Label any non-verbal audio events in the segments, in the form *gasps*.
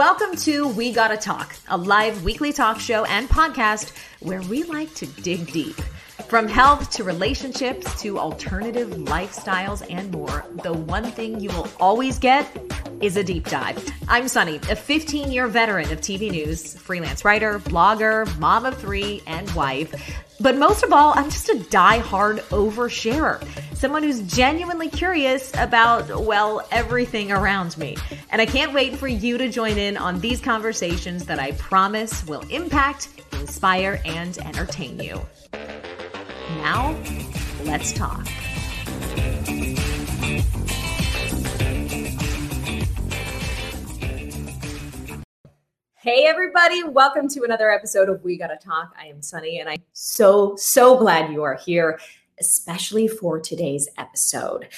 Welcome to We Gotta Talk, a live weekly talk show and podcast where we like to dig deep. From health to relationships to alternative lifestyles and more, the one thing you will always get is a deep dive. I'm Sunny, a 15 year veteran of TV news, freelance writer, blogger, mom of three, and wife. But most of all, I'm just a die-hard oversharer, someone who's genuinely curious about, well, everything around me. And I can't wait for you to join in on these conversations that I promise will impact, inspire, and entertain you. Now, let's talk. Hey, everybody, welcome to another episode of We Gotta Talk. I am Sunny, and I'm so, so glad you are here, especially for today's episode.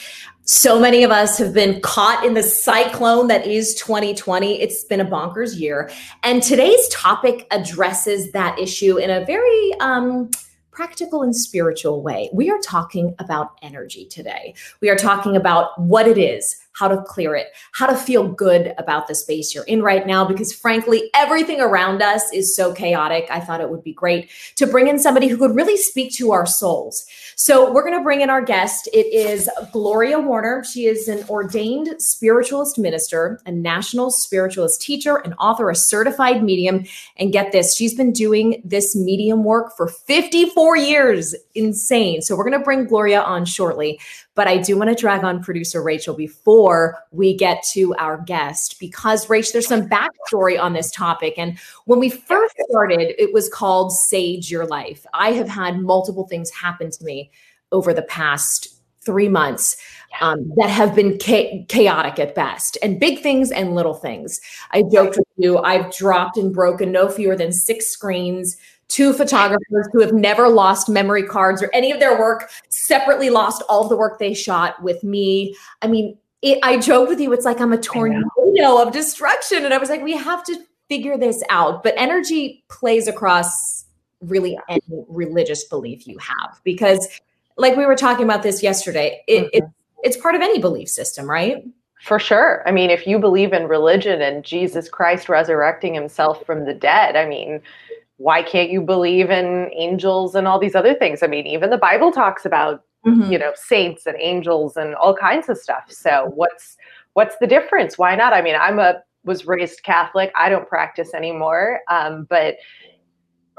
So many of us have been caught in the cyclone that is 2020. It's been a bonkers year. And today's topic addresses that issue in a very, um, practical and spiritual way. We are talking about energy today. We are talking about what it is, how to clear it, how to feel good about the space you're in right now, because frankly, everything around us is so chaotic. I thought it would be great to bring in somebody who could really speak to our souls. So we're going to bring in our guest. It is Gloria Warner. She is an ordained spiritualist minister, a national spiritualist teacher, and author, a certified medium. And get this, she's been doing this medium work for 54 years. Insane. So we're going to bring Gloria on shortly. But I do want to drag on producer Rachel before we get to our guest because, Rach, there's some backstory on this topic. And when we first started, it was called Sage Your Life. I have had multiple things happen to me over the past three months um, that have been cha- chaotic at best and big things and little things. I joked with you, I've dropped and broken no fewer than six screens two photographers who have never lost memory cards or any of their work separately lost all of the work they shot with me. I mean it, i joke with you it's like i'm a tornado of destruction. And i was like we have to figure this out. But energy plays across really any religious belief you have. Because like we were talking about this yesterday it, mm-hmm. it, it's part of any belief system right? For sure. I mean, if you believe in religion and Jesus Christ resurrecting himself from the dead, I mean, why can't you believe in angels and all these other things? I mean, even the Bible talks about mm-hmm. you know saints and angels and all kinds of stuff. So what's what's the difference? Why not? I mean, I'm a was raised Catholic. I don't practice anymore, um, but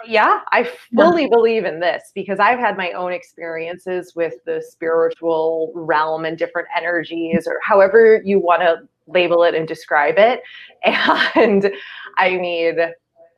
yeah, I fully believe in this because I've had my own experiences with the spiritual realm and different energies, or however you want to label it and describe it. *laughs* And I mean,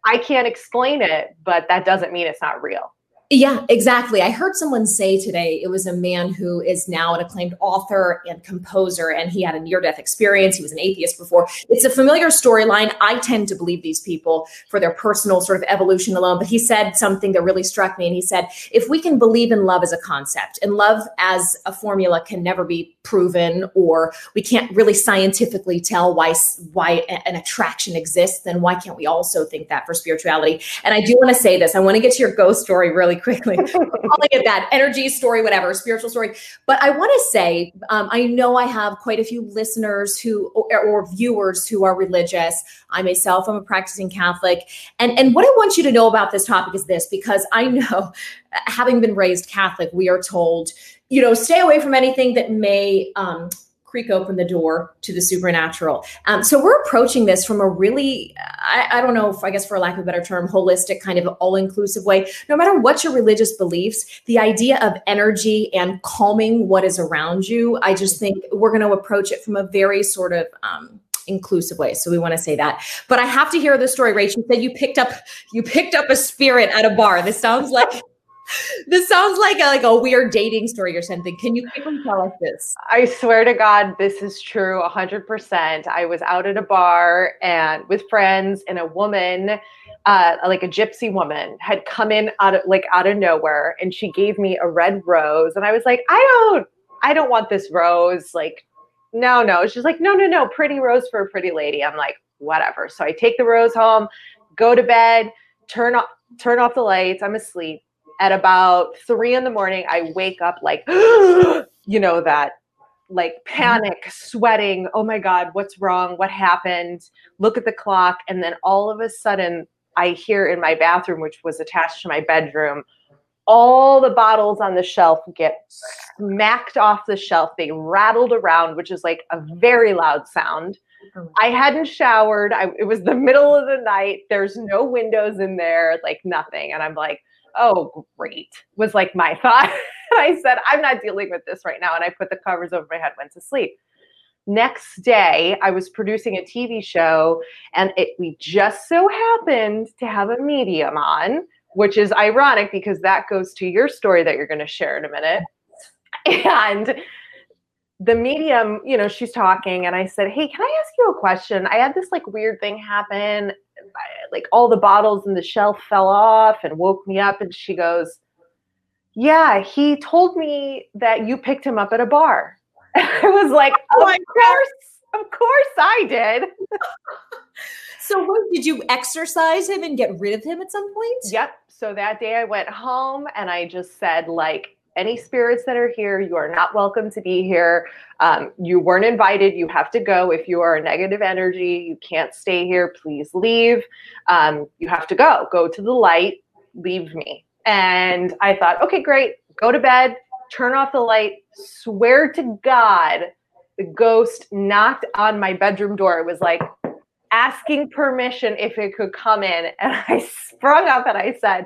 I can't explain it, but that doesn't mean it's not real. Yeah, exactly. I heard someone say today it was a man who is now an acclaimed author and composer, and he had a near death experience. He was an atheist before. It's a familiar storyline. I tend to believe these people for their personal sort of evolution alone. But he said something that really struck me. And he said, if we can believe in love as a concept and love as a formula can never be proven, or we can't really scientifically tell why, why an attraction exists, then why can't we also think that for spirituality? And I do want to say this I want to get to your ghost story really *laughs* quickly. calling it that energy story, whatever, spiritual story. But I want to say, um, I know I have quite a few listeners who or, or viewers who are religious. I myself, I'm a practicing Catholic, and and what I want you to know about this topic is this, because I know, *laughs* having been raised Catholic, we are told you know, stay away from anything that may um, creak open the door to the supernatural. Um, so we're approaching this from a really, I, I, don't know if I guess for lack of a better term, holistic kind of all inclusive way. No matter what your religious beliefs, the idea of energy and calming what is around you, I just think we're going to approach it from a very sort of, um, inclusive way. So we want to say that. But I have to hear the story, Rachel. You said you picked up you picked up a spirit at a bar. This sounds like this sounds like a, like a weird dating story or something. Can you tell us this? I swear to God, this is true 100%. I was out at a bar and with friends, and a woman, uh, like a gypsy woman, had come in out of like out of nowhere, and she gave me a red rose, and I was like, I don't, I don't want this rose. Like, no, no. She's like, no, no, no, pretty rose for a pretty lady. I'm like, whatever. So I take the rose home, go to bed, turn off, turn off the lights. I'm asleep at about three in the morning, I wake up like, *gasps* you know, that like mm-hmm. panic, sweating. Oh my God, what's wrong? What happened? Look at the clock. And then all of a sudden, I hear in my bathroom, which was attached to my bedroom, all the bottles on the shelf get smacked off the shelf. They rattled around, which is like a very loud sound. Oh. I hadn't showered. I, it was the middle of the night. There's no windows in there, like nothing. And I'm like, oh, great, was like my *laughs* thought. I said, I'm not dealing with this right now. And I put the covers over my head, went to sleep. Next day, I was producing a TV show, and it, we just so happened to have a medium on, which is ironic because that goes to your story that you're going to share in a minute. And the medium, you know, she's talking, and I said, Hey, can I ask you a question? I had this like weird thing happen like all the bottles in the shelf fell off and woke me up. And she goes, Yeah, he told me that you picked him up at a bar. *laughs* I was like, Oh, of course, of course I did. *laughs* so, what, did you exorcise him and get rid of him at some point? Yep. So that day I went home and I just said, like, any spirits that are here, you are not welcome to be here. Um, you weren't invited. You have to go. If you are a negative energy, you can't stay here. Please leave. Um, you have to go. Go to the light. Leave me. And I thought, okay, great. Go to bed. Turn off the light. Swear to God, the ghost knocked on my bedroom door. It was like asking permission if it could come in. And *laughs* I sprung up and I said,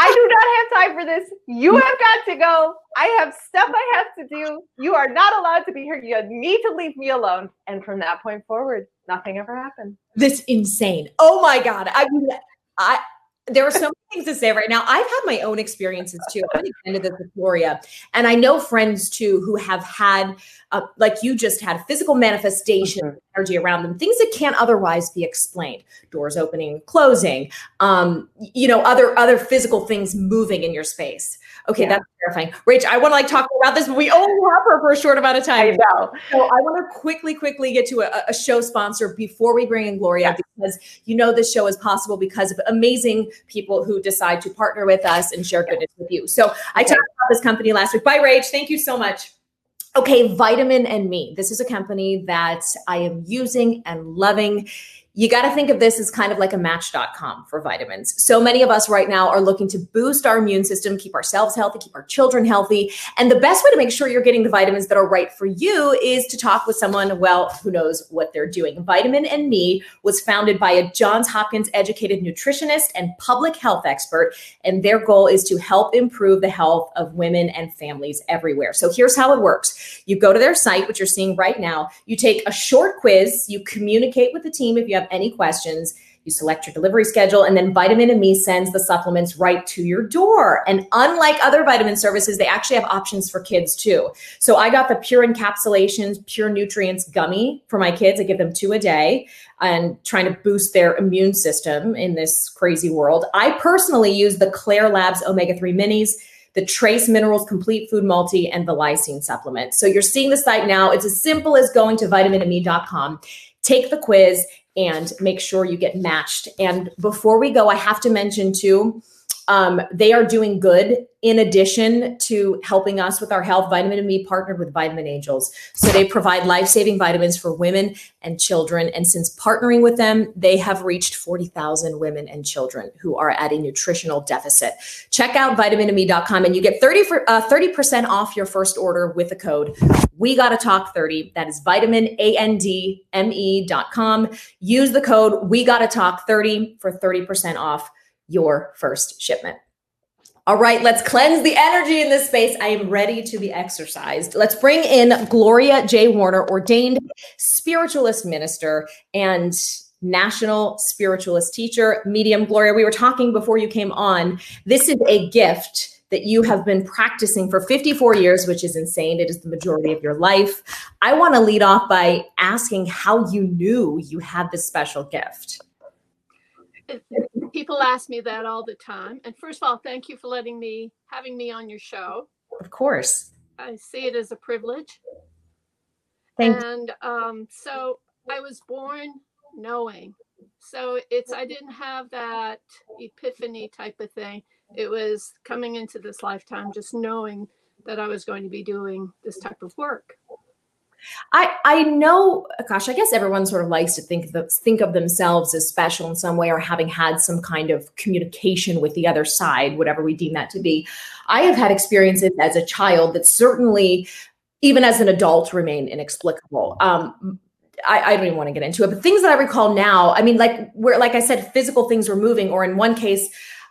I do not have time for this. You have got to go. I have stuff I have to do. You are not allowed to be here. You need to leave me alone. And from that point forward, nothing ever happened. This insane. Oh my God. I mean, I there are so many things to say right now. I've had my own experiences too. I'm ended this with Gloria, and I know friends too who have had, uh, like you just had, physical manifestation mm-hmm. energy around them, things that can't otherwise be explained. Doors opening, closing, um, you know, other other physical things moving in your space. Okay, yeah. that's terrifying. Rach, I want to like talk about this, but we only have her for a short amount of time. I know. So I want to quickly, quickly get to a, a show sponsor before we bring in Gloria, because you know this show is possible because of amazing people who decide to partner with us and share goodness with you. So I talked about this company last week. Bye, Rach. Thank you so much. Okay, Vitamin and Me. This is a company that I am using and loving you got to think of this as kind of like a match.com for vitamins. So many of us right now are looking to boost our immune system, keep ourselves healthy, keep our children healthy. And the best way to make sure you're getting the vitamins that are right for you is to talk with someone, well, who knows what they're doing. Vitamin and Me was founded by a Johns Hopkins educated nutritionist and public health expert. And their goal is to help improve the health of women and families everywhere. So here's how it works you go to their site, which you're seeing right now, you take a short quiz, you communicate with the team if you have have any questions, you select your delivery schedule, and then Vitamin and Me sends the supplements right to your door. And unlike other vitamin services, they actually have options for kids too. So I got the Pure Encapsulations, Pure Nutrients gummy for my kids. I give them two a day and trying to boost their immune system in this crazy world. I personally use the Klaire Labs Omega 3 Minis the Trace Minerals Complete Food Multi, and the Lysine Supplement. So you're seeing the site now. It's as simple as going to vitaminme.com, take the quiz, and make sure you get matched. And before we go, I have to mention too, um, they are doing good in addition to helping us with our health, Vitamin and Me partnered with Vitamin Angels. So they provide life saving vitamins for women and children. And since partnering with them, they have reached 40,000 women and children who are at a nutritional deficit. Check out vitaminme.com and you get 30 for, uh, 30% off your first order with the code We Gotta Talk 30. That is vitamin A-N-D-M-E.com. Use the code We Gotta Talk 30 for 30% off your first shipment. All right, let's cleanse the energy in this space. I am ready to be exorcised. Let's bring in Gloria J. Warner, ordained spiritualist minister and national spiritualist teacher, medium. Gloria, we were talking before you came on. This is a gift that you have been practicing for 54 years, which is insane. It is the majority of your life. I want to lead off by asking how you knew you had this special gift people ask me that all the time. And first of all, thank you for letting me having me on your show. Of course. I see it as a privilege. Thank and um, so I was born knowing. So it's I didn't have that epiphany type of thing. It was coming into this lifetime just knowing that I was going to be doing this type of work. I I know, gosh, I guess everyone sort of likes to think of think of themselves as special in some way or having had some kind of communication with the other side, whatever we deem that to be. I have had experiences as a child that certainly, even as an adult, remain inexplicable. Um, I, I, don't even want to get into it, but things that I recall now, I mean, like where, like I said, physical things were moving, or in one case,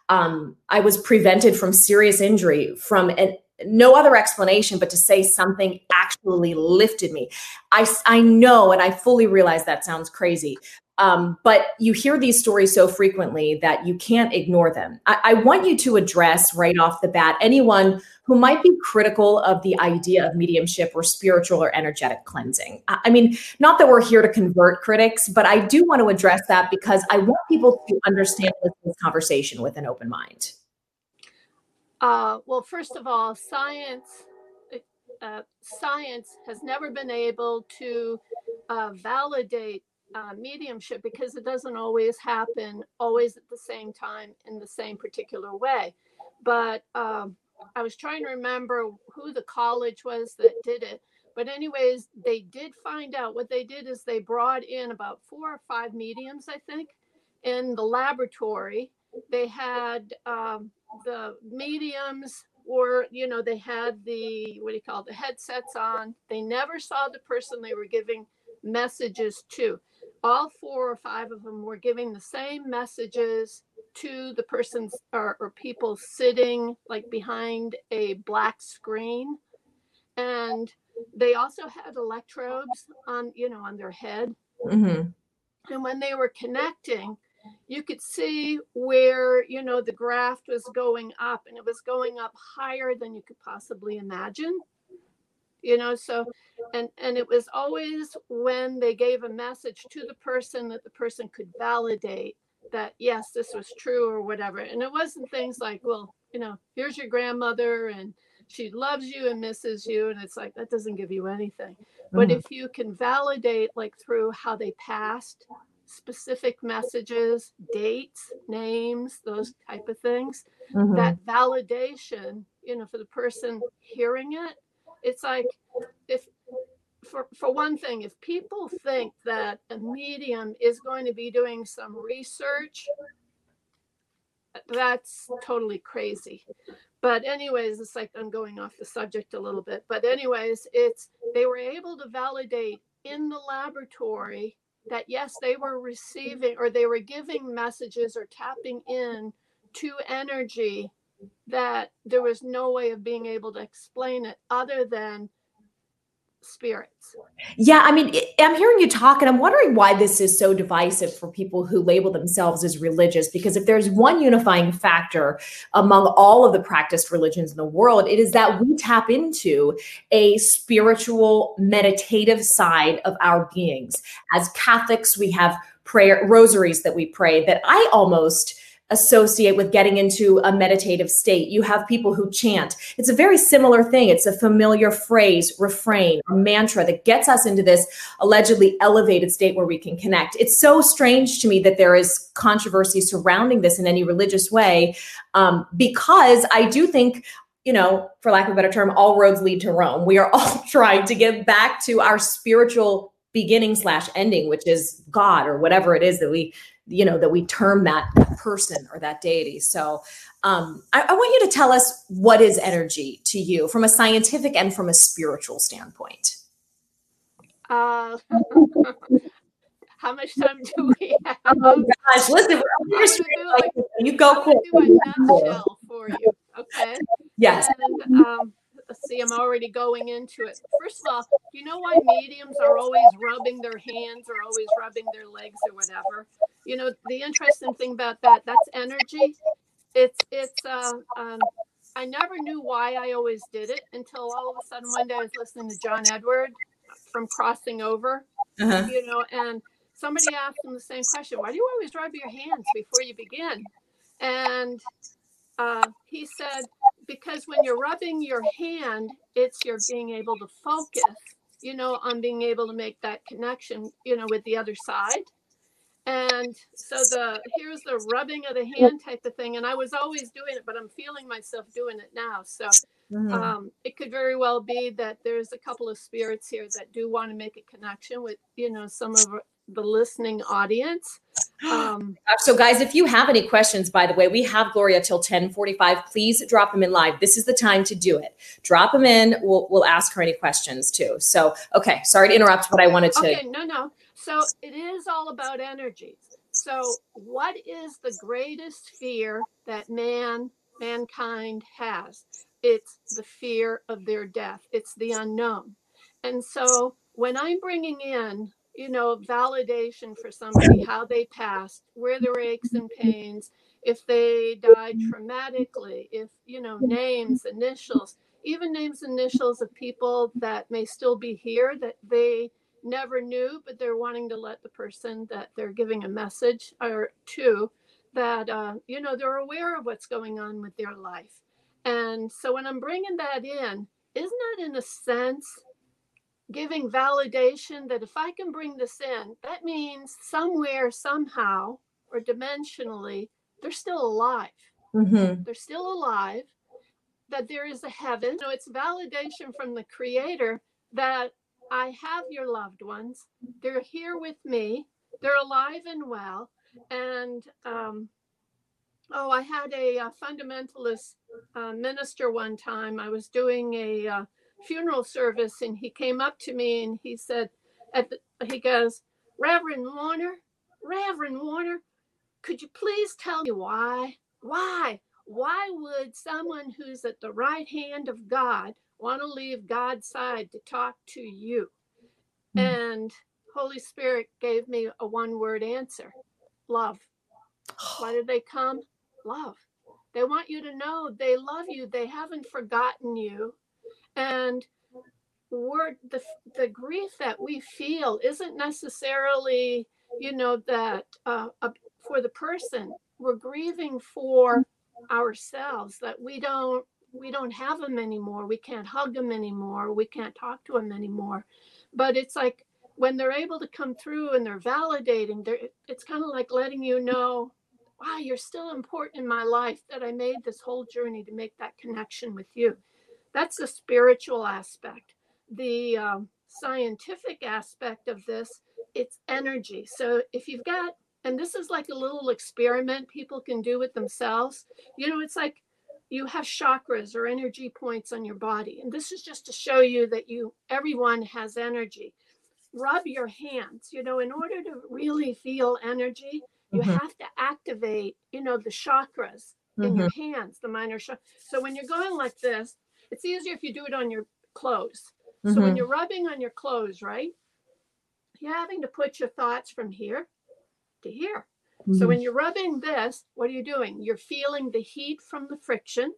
um, I was prevented from serious injury from an no other explanation but to say something actually lifted me. I i know and i fully realize that sounds crazy um, but you hear these stories so frequently that you can't ignore them. I, I want you to address right off the bat anyone who might be critical of the idea of mediumship or spiritual or energetic cleansing. I, I mean not that we're here to convert critics but i do want to address that because i want people to understand this conversation with an open mind uh, well, first of all, science uh, science has never been able to uh, validate uh, mediumship because it doesn't always happen always at the same time in the same particular way. But um, I was trying to remember who the college was that did it. But anyways, they did find out what they did is they brought in about four or five mediums, I think, in the laboratory. They had um, the mediums or you know they had the what do you call it, the headsets on. They never saw the person they were giving messages to. All four or five of them were giving the same messages to the persons or, or people sitting like behind a black screen. And they also had electrodes on you know on their head. Mm-hmm. and when they were connecting you could see where you know the graft was going up and it was going up higher than you could possibly imagine you know so and and it was always when they gave a message to the person that the person could validate that yes this was true or whatever. And it wasn't things like well you know here's your grandmother and she loves you and misses you. And it's like that doesn't give you anything. Mm-hmm. but if you can validate like through how they passed specific messages, dates, names, those type of things. Mm-hmm. That validation, you know, for the person hearing it, it's like if for for one thing, if people think that a medium is going to be doing some research, that's totally crazy. But anyways, it's like I'm going off the subject a little bit. But anyways, it's they were able to validate in the laboratory that yes, they were receiving or they were giving messages or tapping in to energy that there was no way of being able to explain it other than spirits. Yeah, I mean, I'm hearing you talk, and I'm wondering why this is so divisive for people who label themselves as religious. Because if there's one unifying factor among all of the practiced religions in the world, it is that we tap into a spiritual, meditative side of our beings. As Catholics, we have prayer rosaries that we pray that I almost associate with getting into a meditative state. You have people who chant. It's a very similar thing. It's a familiar phrase, refrain, or mantra that gets us into this allegedly elevated state where we can connect. It's so strange to me that there is controversy surrounding this in any religious way um, because I do think you know, for lack of a better term, all roads lead to Rome. We are *laughs* all trying to get back to our spiritual beginning slash ending, which is God or whatever it is that we you know that we term that, that person or that deity. So um, I, I, want you to tell us what is energy to you from a scientific and from a spiritual standpoint. Uh, *laughs* how much time do we have? Oh gosh listen like, you go quick. for you? Okay. Yes. And, um, see, I'm already going into it. First of all, you know why mediums are always rubbing their hands or always rubbing their legs or whatever? You know, the interesting thing about that, that's energy. It's, it's, uh, um, I never knew why I always did it until all of a sudden one day I was listening to John Edward from Crossing Over, uh-huh. you know, and somebody asked him the same question Why do you always rub your hands before you begin? And uh, he said, because when you're rubbing your hand, it's you're being able to focus, you know, on being able to make that connection, you know, with the other side. And so the here's the rubbing of the hand type of thing. And I was always doing it, but I'm feeling myself doing it now. So Mhm. um, it could very well be that there's a couple of spirits here that do want to make a connection with, you know, some of the listening audience. *gasps* Um, So, guys, if you have any questions, by the way, we have Gloria till 1045. Please drop them in live. This is the time to do it. Drop them in. We'll, we'll ask her any questions too. So, okay, sorry to interrupt, but I wanted to. okay, no, no. So it is all about energy. So what is the greatest fear that man, mankind has? It's the fear of their death. It's the unknown. And so when I'm bringing in, you know, validation for somebody, how they passed, where their aches and pains, if they died traumatically, if, you know, names, initials, even names, initials of people that may still be here that they never knew, but they're wanting to let the person that they're giving a message or to that, uh, you know, they're aware of what's going on with their life. And so when I'm bringing that in, isn't that in a sense giving validation that if I can bring this in, that means somewhere, somehow, or dimensionally, they're still alive. Mhm. They're still alive, that there is a heaven. So it's validation from the Creator that I have your loved ones. They're here with me. They're alive and well. And um, oh, I had a, uh fundamentalist uh, minister one time. I was doing a uh, funeral service, and he came up to me and he said, "At the, he goes, Reverend Warner, Reverend Warner, could you please tell me why? Why? Why would someone who's at the right hand of God want to leave God's side to talk to you? Mm. And Holy Spirit gave me a one word answer love. *sighs* Why did they come? Love. They want you to know they love you, they haven't forgotten you. And we're, the, the grief that we feel isn't necessarily, you know, that uh, uh, for the person. We're grieving for ourselves that we don't we don't have them anymore. We can't hug them anymore. We can't talk to them anymore. But it's like when they're able to come through and they're validating, they're, it's kind of like letting you know, wow, you're still important in my life, that I made this whole journey to make that connection with you. That's the spiritual aspect. The um, scientific aspect of this, it's energy. So if you've got, and this is like a little experiment people can do with themselves, you know, it's like you have chakras or energy points on your body. And this is just to show you that you, everyone has energy. Rub your hands, you know, in order to really feel energy, you Mhm. have to activate, you know, the chakras in your hands, the minor chakras. So when you're going like this, it's easier if you do it on your clothes. So when Mhm. you're rubbing on your clothes, right? You're having to put your thoughts from here to here. So Mhm. when you're rubbing this, what are you doing? You're feeling the heat from the friction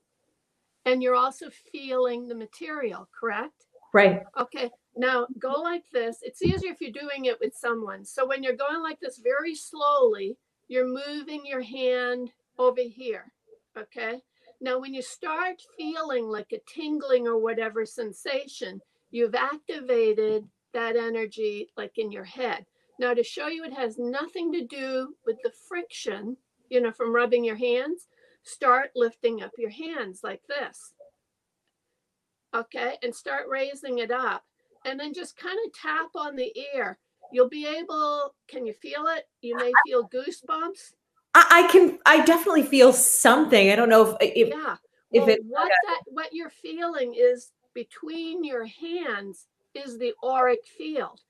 and you're also feeling the material, correct? right. Okay, now go like this. It's easier if you're doing it with someone. So when you're going like this very slowly, you're moving your hand over here. Okay, now when you start feeling like a tingling or whatever sensation, you've activated that energy like in your head. Now, to show you it has nothing to do with the friction, you know, from rubbing your hands, start lifting up your hands like this. Okay, and start raising it up. And then just kind of tap on the ear. You'll be able, can you feel it? You may feel goosebumps. I, I can, I definitely feel something. I don't know if, if, Yeah. if it, what that what you're feeling is between your hands is the auric field.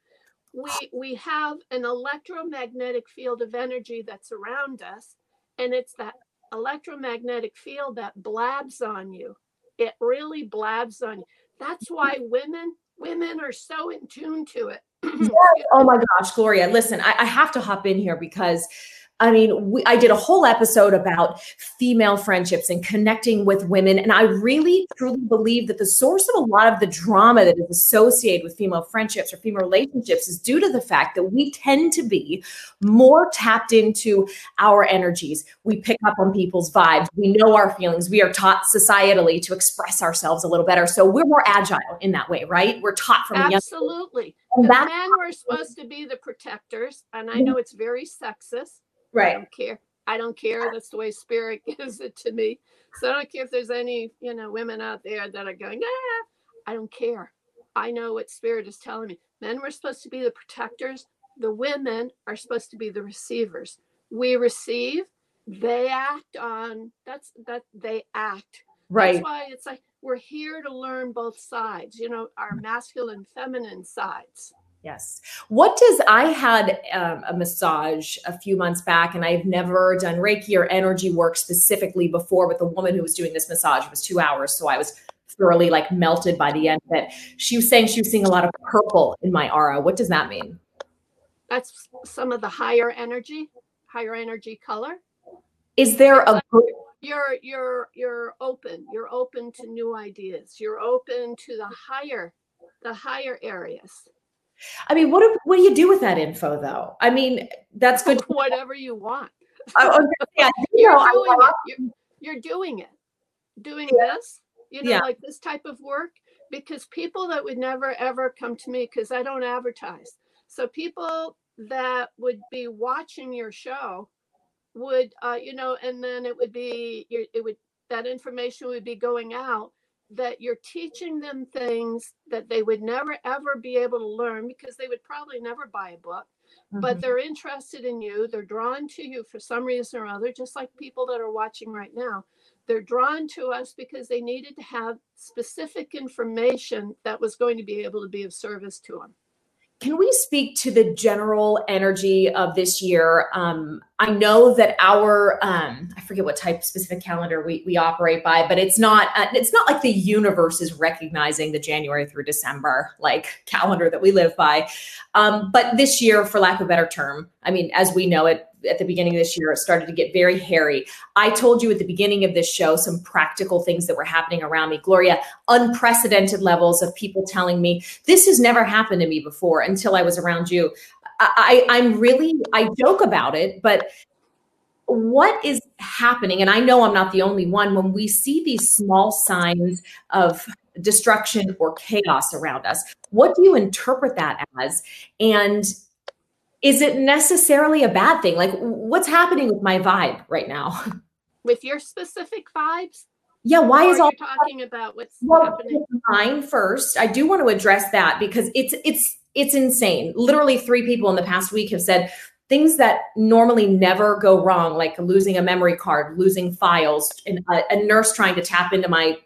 We we have an electromagnetic field of energy that's around us, and it's that electromagnetic field that blabs on you. It really blabs on you. That's why women women are so in tune to it. *clears throat* Oh my gosh, Gloria, listen, I, I have to hop in here because I mean, we, I did a whole episode about female friendships and connecting with women. And I really truly believe that the source of a lot of the drama that is associated with female friendships or female relationships is due to the fact that we tend to be more tapped into our energies. We pick up on people's vibes. We know our feelings. We are taught societally to express ourselves a little better. So we're more agile in that way, right? We're taught from absolutely. The men were supposed to be the protectors, and I know it's very sexist. Right. I don't care. I don't care. That's the way spirit *laughs* gives it to me. So I don't care if there's any, you know, women out there that are going, ah, I don't care. I know what spirit is telling me. Men were supposed to be the protectors. The women are supposed to be the receivers. We receive, they act on that's that they act. Right. That's why it's like we're here to learn both sides, you know, our masculine, feminine sides. Yes. What does I had um, a massage a few months back, and I've never done Reiki or energy work specifically before with the woman who was doing this massage. It was two hours, so I was thoroughly like melted by the end of it. She was saying she was seeing a lot of purple in my aura. What does that mean? That's some of the higher energy, higher energy color. Is there a you're you're you're open. You're open to new ideas. You're open to the higher, the higher areas. I mean, what do, what do you do with that info though? I mean, that's good. *laughs* Whatever you want. I, yeah, *laughs* you're, know, doing it. You're, you're, doing it. Doing yeah. this, you know, yeah. like this type of work, because people that would never ever come to me because I don't advertise. So people that would be watching your show would, uh, you know, and then it would be, it would that information would be going out that you're teaching them things that they would never ever be able to learn because they would probably never buy a book mm-hmm. but they're interested in you they're drawn to you for some reason or other just like people that are watching right now they're drawn to us because they needed to have specific information that was going to be able to be of service to them can we speak to the general energy of this year? Um, I know that our um, I forget what type specific calendar we, we operate by, but it's not uh, it's not like the universe is recognizing the January through December like calendar that we live by. Um, but this year, for lack of a better term, I mean, as we know it, at the beginning of this year, it started to get very hairy. I told you at the beginning of this show some practical things that were happening around me. Gloria, unprecedented levels of people telling me this has never happened to me before until I was around you. I, I'm really, I joke about it, but what is happening? And I know I'm not the only one when we see these small signs of destruction or chaos around us. What do you interpret that as? And is it necessarily a bad thing? Like, what's happening with my vibe right now? With your specific vibes? Yeah, why is all talking about what's well, happening? Mine first. I do want to address that because it's it's it's insane. Literally, three people in the past week have said things that normally never go wrong, like losing a memory card, losing files, and a, a nurse trying to tap into my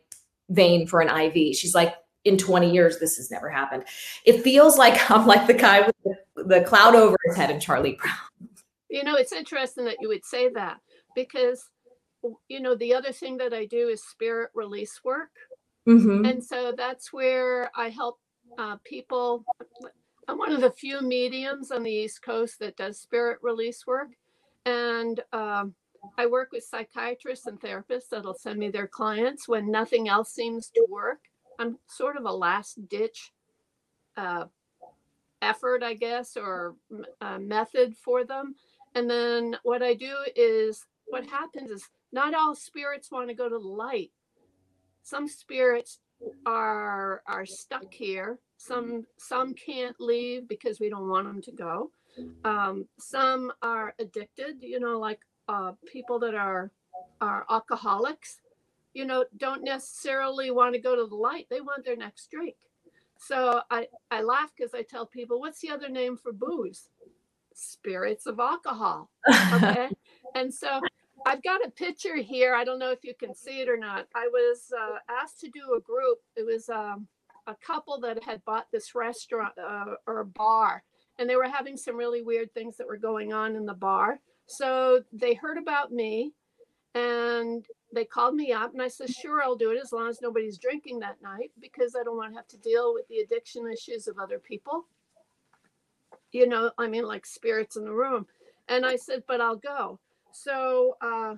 vein for an IV. She's like, in 20 years, this has never happened. It feels like *laughs* I'm like the guy with the, the cloud over his head in Charlie Brown. You know, it's interesting that you would say that because, you know, the other thing that I do is spirit release work. Mm-hmm. And so that's where I help uh, people. I'm one of the few mediums on the East Coast that does spirit release work. And um, I work with psychiatrists and therapists that'll send me their clients when nothing else seems to work. I'm sort of a last ditch uh, effort, I guess, or uh, method for them. And then what I do is what happens is not all spirits want to go to the light. Some spirits are are stuck here. Some some can't leave because we don't want them to go. Um, some are addicted. You know, like uh, people that are are alcoholics you know, don't necessarily want to go to the light. They want their next drink. So I, I laugh because I tell people, what's the other name for booze? Spirits of alcohol. Okay. *laughs* and so I've got a picture here. I don't know if you can see it or not. I was uh, asked to do a group. It was um, a couple that had bought this restaurant uh, or bar, and they were having some really weird things that were going on in the bar. So they heard about me and they called me up and I said, sure, I'll do it as long as nobody's drinking that night because I don't want to have to deal with the addiction issues of other people. You know, I mean, like spirits in the room. And I said, but I'll go. So uh,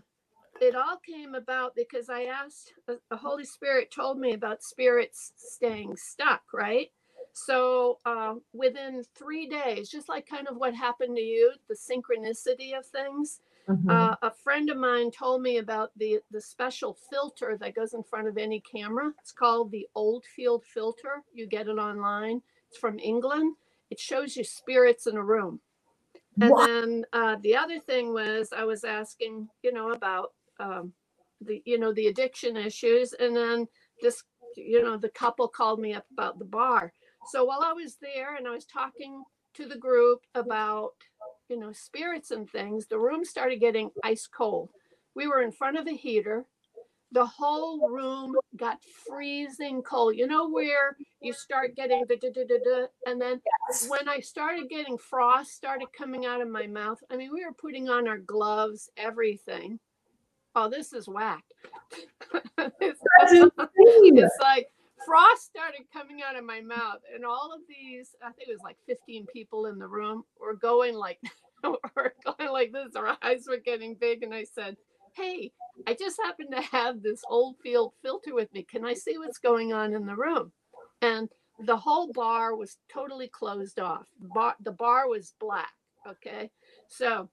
it all came about because I asked, uh, the Holy Spirit told me about spirits staying stuck, right? So uh, within three days, just like kind of what happened to you, the synchronicity of things, Mhm. uh, a friend of mine told me about the the special filter that goes in front of any camera. It's called the Oldfield filter. You get it online. It's from England. It shows you spirits in a room. And Wow. then uh, the other thing was I was asking, you know, about um, the you know the addiction issues, and then this, you know, the couple called me up about the bar. So while I was there and I was talking to the group about you know spirits and things, the room started getting ice cold. We were in front of a heater. The whole room got freezing cold. You know where you start getting the da da da da, and then when I started getting frost started coming out of my mouth. I mean, we were putting on our gloves, everything. Oh, this is whack. *laughs* it's, it's like frost started coming out of my mouth, and all of these, I think it was like 15 people in the room, were going like, *laughs* were going like this. Our eyes were getting big, and I said, "Hey, I just happen to have this Oldfield filter with me. Can I see what's going on in the room?" And the whole bar was totally closed off. Bar, the bar was black. Okay, so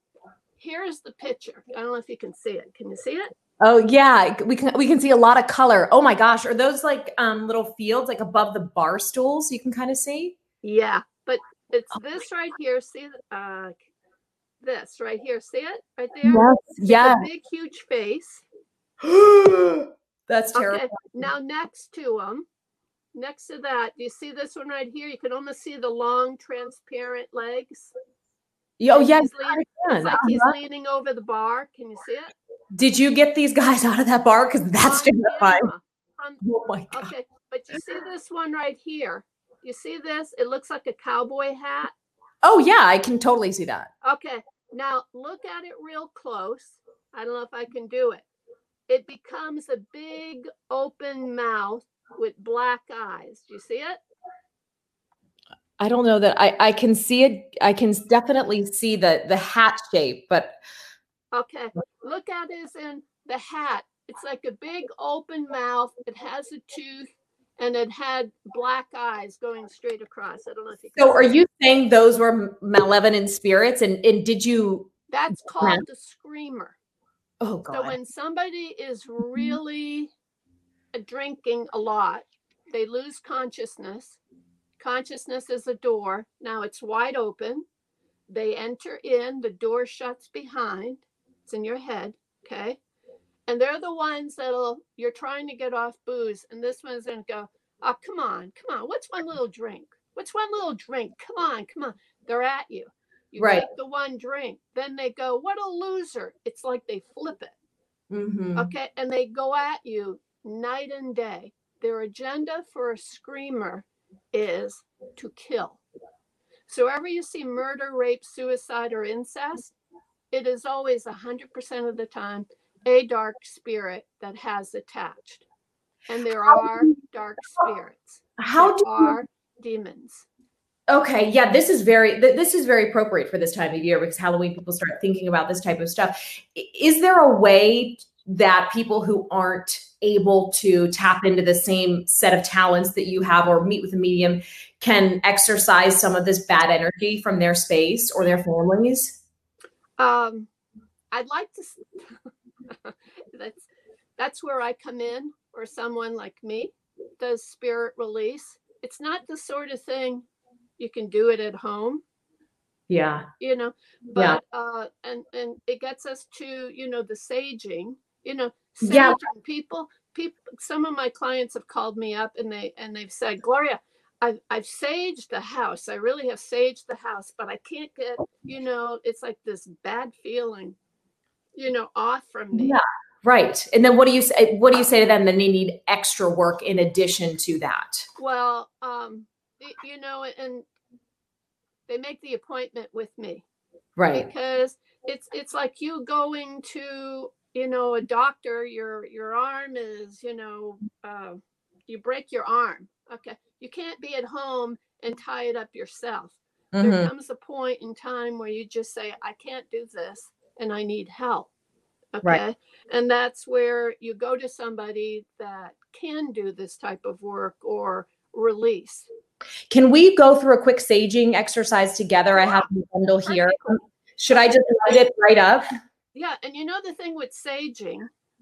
here's the picture. I don't know if you can see it. Can you see it? Oh yeah, we can we can see a lot of color. Oh my gosh, are those like um little fields like above the bar stools? You can kind of see. Yeah, but it's Oh this right here. See uh this right here. See it right there? It's yeah. big huge face. *gasps* That's terrible. Okay. Now next to him, next to that, do you see this one right here? You can almost see the long transparent legs. Oh yes, He's leaning, it's like he's Uh-huh. leaning over the bar. Can you see it? Did you get these guys out of that bar? Because that's oh, On terrifying. camera. On- Oh my god. okay, but you see this one right here? You see this? It looks like a cowboy hat. Oh yeah, I can totally see that. Okay, now look at it real close. I don't know if I can do it. It becomes a big open mouth with black eyes. Do you see it? I don't know that I I can see it. I can definitely see the the hat shape, but Okay, look at it as in the hat. It's like a big open mouth. It has a tooth and it had black eyes going straight across. I don't know if you can so are see you saying those were malevolent spirits? And and did you? That's called the screamer. Oh god. So when somebody is really uh, drinking a lot, they lose consciousness. Consciousness is a door. Now it's wide open. They enter in, the door shuts behind. It's in your head, okay? And they're the ones that'll you're trying to get off booze, and this one's gonna go, oh come on, come on, what's one little drink? What's one little drink? Come on, come on. They're at you. You Right. take the one drink, then they go, what a loser. It's like they flip it. Mhm. Okay. And they go at you night and day. Their agenda for a screamer is to kill. So, ever you see murder, rape, suicide, or incest, it is always 100% of the time a dark spirit that has attached. And there are dark spirits, How do you are demons. Okay, yeah, this is very th- this is very appropriate for this time of year because Halloween people start thinking about this type of stuff. Is there a way that people who aren't able to tap into the same set of talents that you have or meet with a medium can exorcise some of this bad energy from their space or their families? Um, I'd like to. *laughs* that's that's where I come in, or someone like me does spirit release. It's not the sort of thing you can do it at home, Yeah. you know. Yeah. But uh, and and it gets us to you know the saging, you know, Yeah. People, people. Some of my clients have called me up and they and they've said, Gloria. I've, I've saged the house. I really have saged the house, but I can't get, you know, it's like this bad feeling, you know, off from me. Yeah. Right. And then what do you say what do you say to them then they need extra work in addition to that? Well, um, you know, and they make the appointment with me Right. because it's it's like you going to, you know, a doctor. Your your arm is, you know, uh, you break your arm. Okay, you can't be at home and tie it up yourself. there Mhm. comes a point in time where you just say, I can't do this and I need help. Okay. Right. And that's where you go to somebody that can do this type of work or release. Can we go through a quick saging exercise together? I have a bundle here. Should I just light it right up? Yeah. And you know, the thing with saging,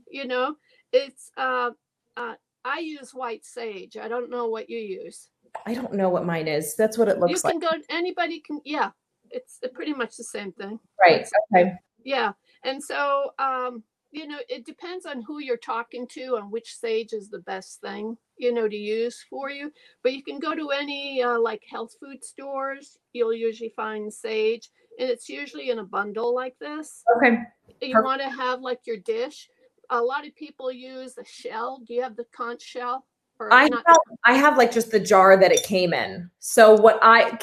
you know, it's, uh, uh, I use white sage. I don't know what you use. I don't know what mine is. That's what it looks like. You can go, anybody can, yeah, it's pretty much the same thing. Right. Okay. Yeah. And so, um, you know, it depends on who you're talking to and which sage is the best thing, you know, to use for you. But you can go to any uh, like health food stores, you'll usually find sage, and it's usually in a bundle like this. Okay. You Perfect. want to have like your dish. A lot of people use the shell. Do you have the conch shell? Or I not- have, I have like just the jar that it came in. So what I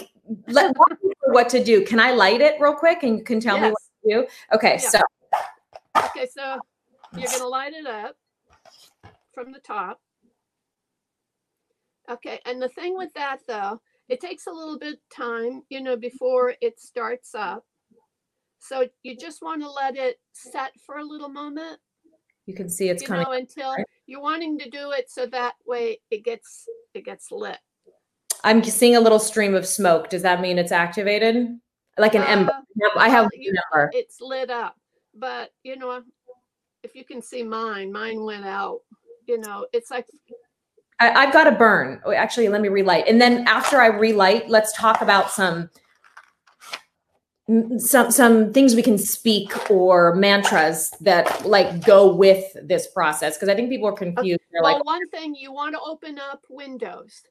let walk me *laughs* through what to do. Can I light it real quick and you can tell me what to do? Okay. Yeah. So Okay, so you're going to light it up from the top. Okay, and the thing with that though, it takes a little bit time, you know, before it starts up. So you just want to let it set for a little moment, you can see it's you coming. know, until right? you're wanting to do it so that way it gets it gets lit. I'm seeing a little stream of smoke. Does that mean it's activated? Like an ember. Uh, I have you- ember. It's lit up, but you know, if you can see mine, mine went out. You know, it's like I, I've got a burn. Actually, let me relight. And then after I relight, let's talk about some some some things we can speak or mantras that like go with this process because I think people are confused. They're well, like, one thing you want to open up windows.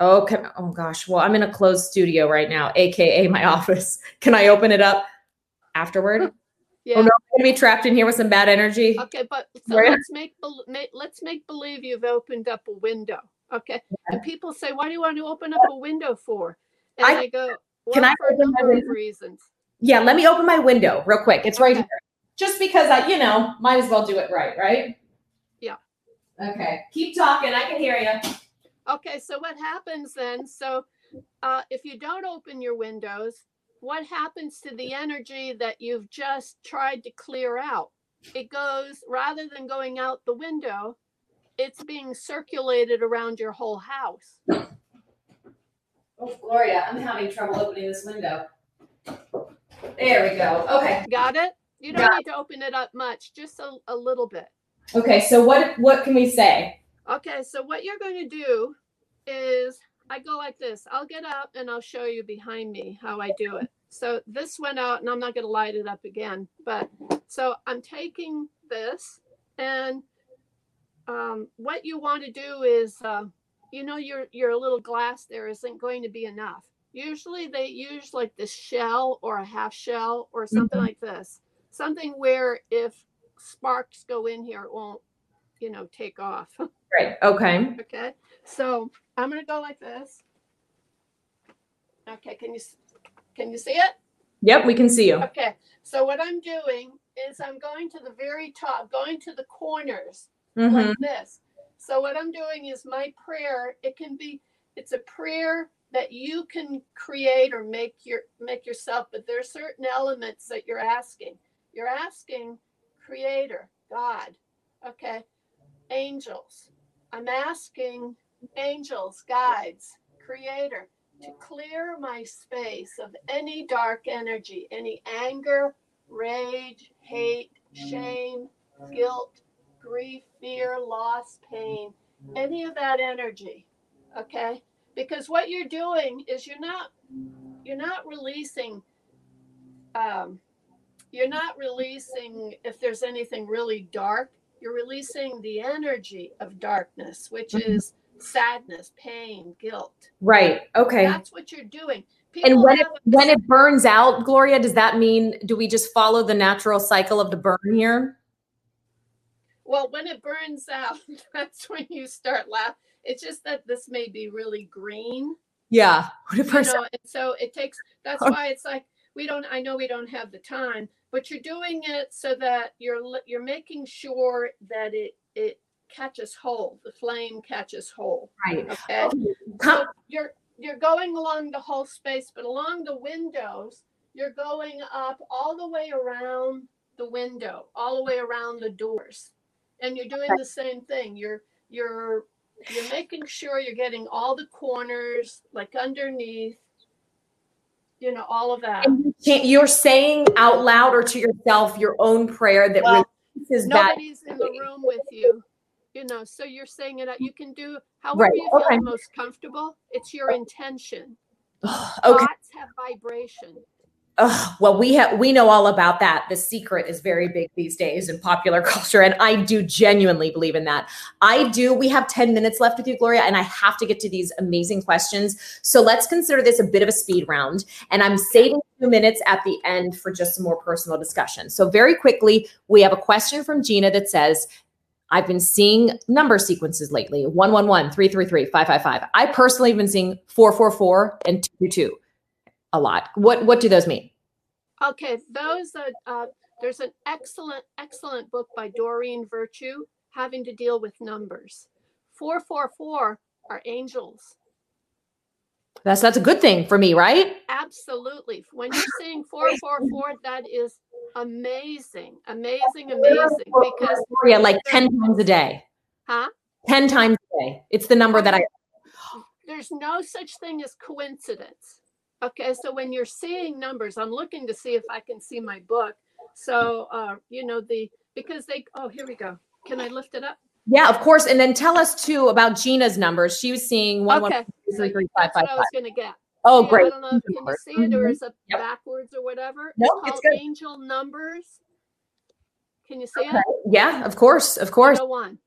Okay. oh gosh. Well, I'm in a closed studio right now, aka my *laughs* office. Can I open it up afterward? *laughs* Yeah. Oh no, I'm gonna be trapped in here with some bad energy. Okay, but *laughs* so let's make, let's make believe you've opened up a window. Okay, and people say, "Why do you want to open up a window for?" And I- I, go, well, can I open my of window?" reasons." Yeah, let me open my window real quick. It's right Okay. here. Just because I, you know, might as well do it right, right? Yeah. Okay. Keep talking. I can hear you. Okay, so what happens then? So, uh, if you don't open your windows, what happens to the energy that you've just tried to clear out? It goes rather than going out the window, it's being circulated around your whole house. Oh, Gloria, I'm having trouble opening this window. There we go. Okay. Got it? You don't Got need to open it up much, just a, a little bit. Okay. So what what can we say? Okay, so what you're going to do is I go like this. I'll get up and I'll show you behind me how I do it. So this went out and I'm not going to light it up again. But so I'm taking this and um, what you want to do is, uh, you know, your, your little glass there isn't going to be enough. Usually they use like the shell or a half shell or something Mhm. like this. Something where if sparks go in here, it won't, you know, take off. *laughs* right Okay. Okay, so I'm gonna go like this. Okay, can you can you see it? Yep, we can see you. Okay, so what I'm doing is I'm going to the very top, going to the corners Mhm. like this. So what I'm doing is my prayer. It can be it's a prayer that you can create or make your make yourself, but there are certain elements that you're asking. You're asking creator, God, okay, angels. I'm asking angels, guides, creator to clear my space of any dark energy, any anger, rage, hate, shame, guilt, grief, fear, loss, pain, any of that energy. Okay? Because what you're doing is you're not you're not releasing um you're not releasing if there's anything really dark, you're releasing the energy of darkness, which Mhm. is sadness, pain, guilt. Right. Okay. That's what you're doing. And when it when it burns out, Gloria, does that mean do we just follow the natural cycle of the burn here? Well, when it burns out, *laughs* that's when you start laughing. It's just that this may be really green, Yeah. What you know, and so it takes. That's why it's like we don't. I know we don't have the time, but you're doing it so that you're you're making sure that it it catches hold. The flame catches hold. right? Okay. So you're you're going along the whole space, but along the windows, you're going up all the way around the window, all the way around the doors. And you're doing the same thing. You're you're you're making sure you're getting all the corners, like underneath, you know, all of that. And you You're saying out loud or to yourself your own prayer that Well, releases that. Nobody's in the room with you, you know, so you're saying it out. You can do however Right, you feel okay. most comfortable. It's your intention. *sighs* okay. Thoughts have vibration. Ugh, well, we have we know all about that. The secret is very big these days in popular *laughs* culture, and I do genuinely believe in that. I do. We have ten minutes left with you, Gloria, and I have to get to these amazing questions. So let's consider this a bit of a speed round, and I'm saving two minutes at the end for just some more personal discussion. So very quickly, we have a question from Gina that says. I've been seeing number sequences lately 111, 333, 555. I personally have been seeing 444 and 222 a lot. What what do those mean? Okay, those are, uh, there's an excellent, excellent book by Doreen Virtue having to deal with numbers. 444 are angels. That's that's a good thing for me, right? Absolutely. When you're saying 444, that is amazing, amazing, amazing. Because, yeah, like 10 times a day. huh? 10 times a day. It's the number that I There's no such thing as coincidence. Okay, so when you're seeing numbers, I'm looking to see if I can see my book. So, uh, you know, the, because they, oh, here we go. Can I lift it up? Yeah, of course. And then tell us too about Gina's numbers. She was seeing one one Okay. so three three five That's five what I was going to get. Oh, See, great. I don't know if can you see it or is it Yep. backwards or whatever. No, it's it's good. angel numbers. Can you see Okay. it? Yeah, of course, of course. One.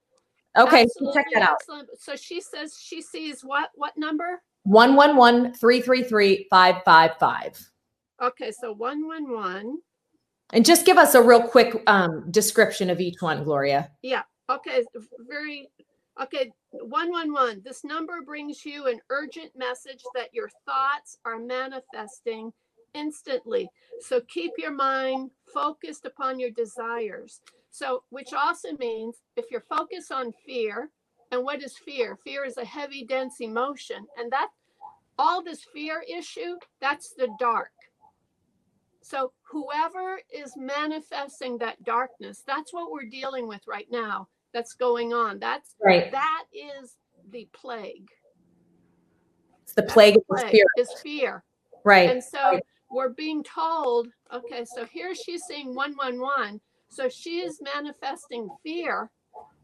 Okay, so check that out. excellent. So she says she sees what what number? One one one three three three five five five. Okay, so one one one. And just give us a real quick um, description of each one, Gloria. Yeah, okay, very okay. One one one. This number brings you an urgent message that your thoughts are manifesting instantly. So keep your mind focused upon your desires. So, which also means if you're focused on fear, and what is fear? Fear is a heavy, dense emotion, and that all this fear issue, that's the dark. So, whoever is manifesting that darkness, that's what we're dealing with right now. That's going on. That's Right. that is the plague. It's the plague of the Plague is fear. Right. And so we're being told, okay, so here she's saying 111. So she is manifesting fear.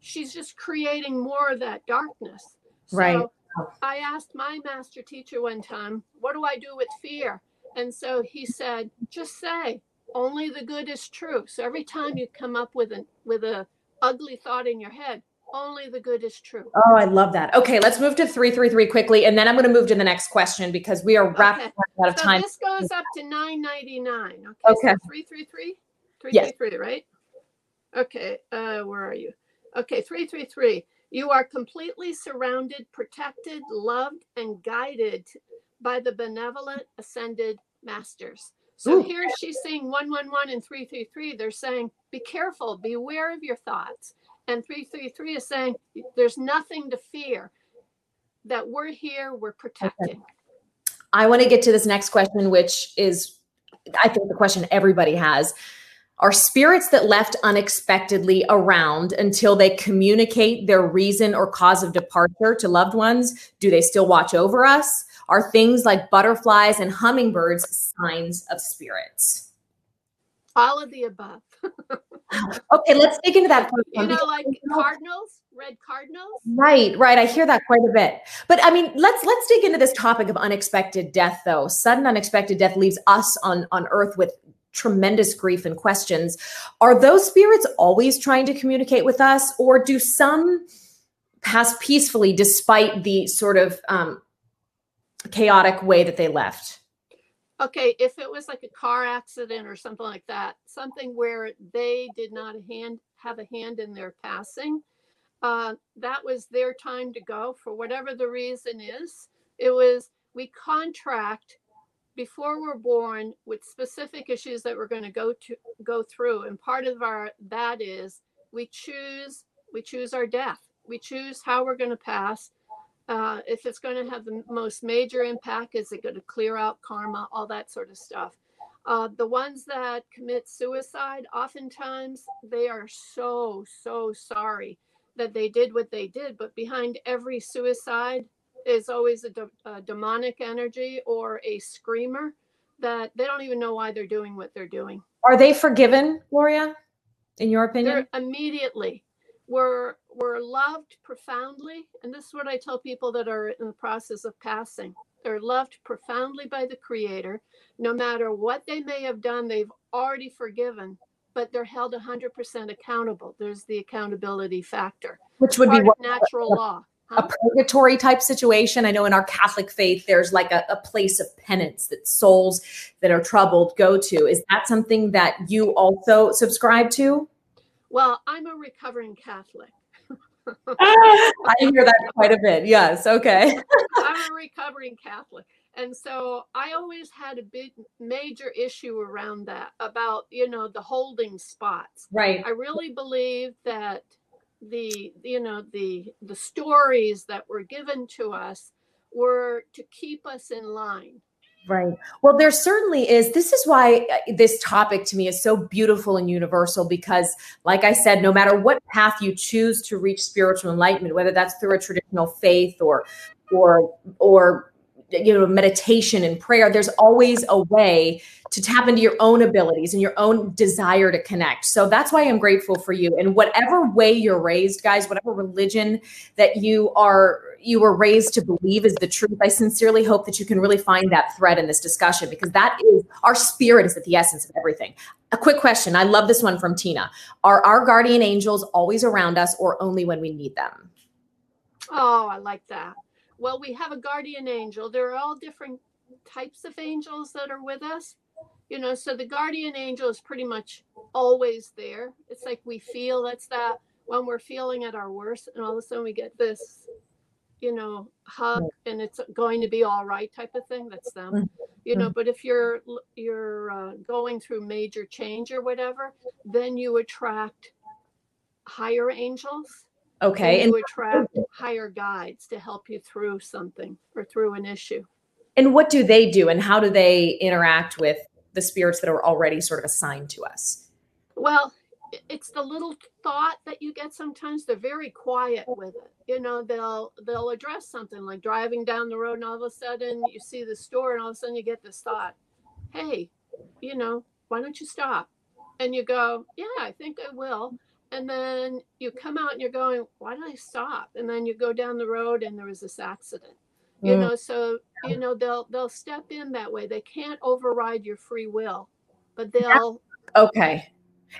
She's just creating more of that darkness. So Right. I asked my master teacher one time, what do I do with fear? And so he said, just say, only the good is true. So every time you come up with an with a ugly thought in your head, only the good is true. Oh, I love that. Okay, let's move to 333 quickly, and then I'm going to move to the next question because we are wrapping Okay. out of So time. this goes up to 999. Okay. Okay. So 333? Yes. 333, right? Okay. Uh, where are you? Okay. 333. You are completely surrounded, protected, loved, and guided by the benevolent ascended masters. So Ooh. here she's saying 111 and 333. They're saying, be careful, beware of your thoughts. And 333 is saying, there's nothing to fear, that we're here, we're protecting. I want to get to this next question, which is, I think, the question everybody has. Are spirits that left unexpectedly around until they communicate their reason or cause of departure to loved ones? Do they still watch over us? Are things like butterflies and hummingbirds signs of spirits? All of the above. *laughs* Okay, let's dig into that first You know, like cardinals, red cardinals. Right, right. I hear that quite a bit. But I mean, let's let's dig into this topic of unexpected death though. Sudden unexpected death leaves us on on earth with tremendous grief and questions. Are those spirits always trying to communicate with us or do some pass peacefully despite the sort of um chaotic way that they left? Okay, if it was like a car accident or something like that, something where they did not hand have a hand in their passing, uh, that was their time to go for whatever the reason is. It was we contract before we're born with specific issues that we're going to go to go through, and part of our that is we choose we choose our death. We choose how we're going to pass. Uh, if it's going to have the most major impact, is it going to clear out karma, all that sort of stuff. Uh, the ones that commit suicide, oftentimes they are so, so sorry that they did what they did. But behind every suicide is always a, de- a demonic energy or a screamer that they don't even know why they're doing what they're doing. Are they forgiven, Gloria, in your opinion? They're immediately we're we're loved profoundly, and this is what I tell people that are in the process of passing. They're loved profoundly by the Creator. No matter what they may have done, they've already forgiven, but they're held 100% accountable. There's the accountability factor, which would Part be what, natural law. A purgatory type situation. I know in our Catholic faith, there's like a, a place of penance that souls that are troubled go to. Is that something that you also subscribe to? Well, I'm a recovering Catholic. *laughs* I hear that quite a bit. Yes. Okay. *laughs* I'm a recovering Catholic. And so I always had a big major issue around that about, you know, the holding spots. Right. I really believe that the you know the the stories that were given to us were to keep us in line. Right. Well, there certainly is. This is why uh, this topic to me is so beautiful and universal because, like I said, no matter what path you choose to reach spiritual enlightenment, whether that's through a traditional faith or, or, or, you know, meditation and prayer, there's always a way to tap into your own abilities and your own desire to connect. So that's why I'm grateful for you. And whatever way you're raised, guys, whatever religion that you are you were raised to believe is the truth. I sincerely hope that you can really find that thread in this discussion because that is our spirit is at the essence of everything. A quick question. I love this one from Tina. Are our guardian angels always around us or only when we need them? Oh, I like that. Well, we have a guardian angel. There are all different types of angels that are with us. You know, so the guardian angel is pretty much always there. It's like we feel that's that when we're feeling at our worst, and all of a sudden we get this, you know, hug, and it's going to be all right type of thing. That's them. You know, but if you're you're uh, going through major change or whatever, then you attract higher angels Okay. and And you attract higher guides to help you through something or through an issue. and what do they do and how do they interact with the spirits that are already sort of assigned to us? Well, it's the little thought that you get sometimes. They're very quiet with it. You know, they'll they'll address something like driving down the road, and all of a sudden you see the store, and all of a sudden you get this thought, "Hey, you know, why don't you stop?" And you go, "Yeah, I think I will." And then you come out and you're going, "Why did I stop?" And then you go down the road, and there was this accident. you Mm. know so you know they'll they'll step in that way they can't override your free will but they'll Okay.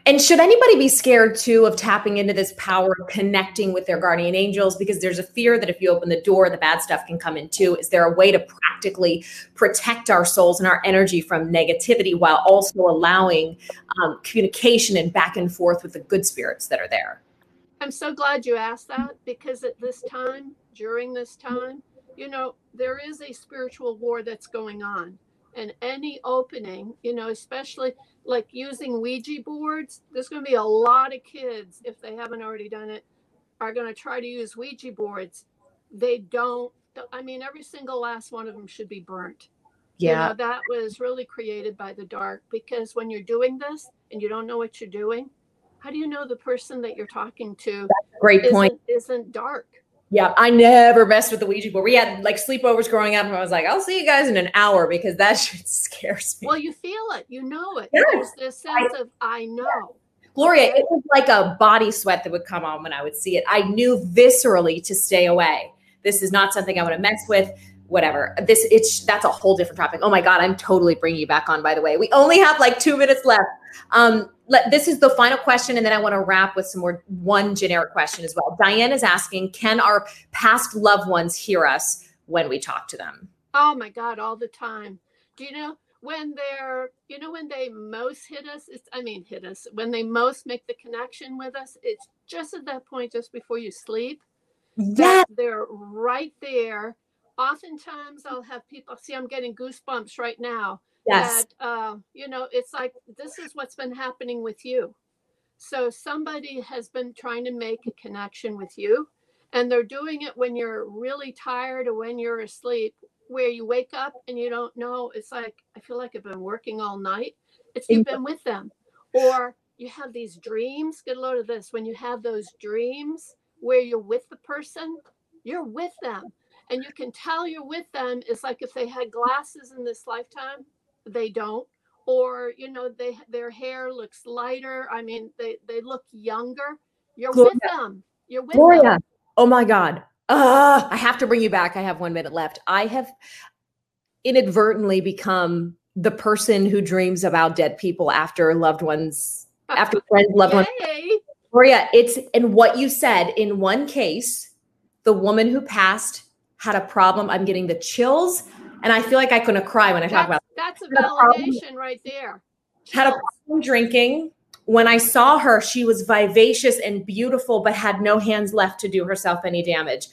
And should anybody be scared too of tapping into this power of connecting with their guardian angels? Because there's a fear that if you open the door, the bad stuff can come in too. Is there a way to practically protect our souls and our energy from negativity while also allowing um, communication and back and forth with the good spirits that are there? i'm so glad you asked that because at this time during this time you know there is a spiritual war that's going on and any opening you know especially like using ouija boards there's going to be a lot of kids if they haven't already done it are going to try to use ouija boards they don't i mean every single last one of them should be burnt You know, that was really created by the dark because when you're doing this and you don't know what you're doing, how do you know the person that you're talking to Great point. isn't, isn't dark? Yeah, I never messed with the Ouija board. We had like sleepovers growing up, and I was like, "I'll see you guys in an hour" because that *laughs* shit scares me. Well, you feel it, you know it. Yes. There's this sense of I know. Gloria, it was like a body sweat that would come on when I would see it. I knew viscerally to stay away. This is not something I want to mess with. Whatever. This it's that's a whole different topic. Oh my god, I'm totally bringing you back on. By the way, we only have like two minutes left. Um, let, this is the final question, and then I want to wrap with some more one generic question as well. Diane is asking, can our past loved ones hear us when we talk to them? Oh my God, all the time. Do you know when they're, you know, when they most hit us? It's, I mean, hit us. When they most make the connection with us, it's just at that point, just before you sleep. That they're right there. Oftentimes, I'll have people see I'm getting goosebumps right now. Yes. That uh, you know, it's like this is what's been happening with you. So somebody has been trying to make a connection with you, And they're doing it when you're really tired or when you're asleep, where you wake up and you don't know. It's like, I feel like I've been working all night. It's you've been with them. Or you have these dreams. Get a load of this. When you have those dreams where you're with the person, you're with them. And you can tell you're with them. It's like if they had glasses in this lifetime, they don't. Or, you know, they their hair looks lighter. I mean, they, they look younger. You're Gloria. with them. You're with Gloria. them. Oh my God. Uh, I have to bring you back. I have one minute left. I have inadvertently become the person who dreams about dead people after loved ones, after *laughs* friends, loved ones. Gloria, it's and what you said in one case, the woman who passed had a problem. I'm getting the chills, and I feel like I'm gonna cry when I talk about. That's a validation right there. Had a problem drinking. When I saw her, she was vivacious and beautiful, but had no hands left to do herself any damage.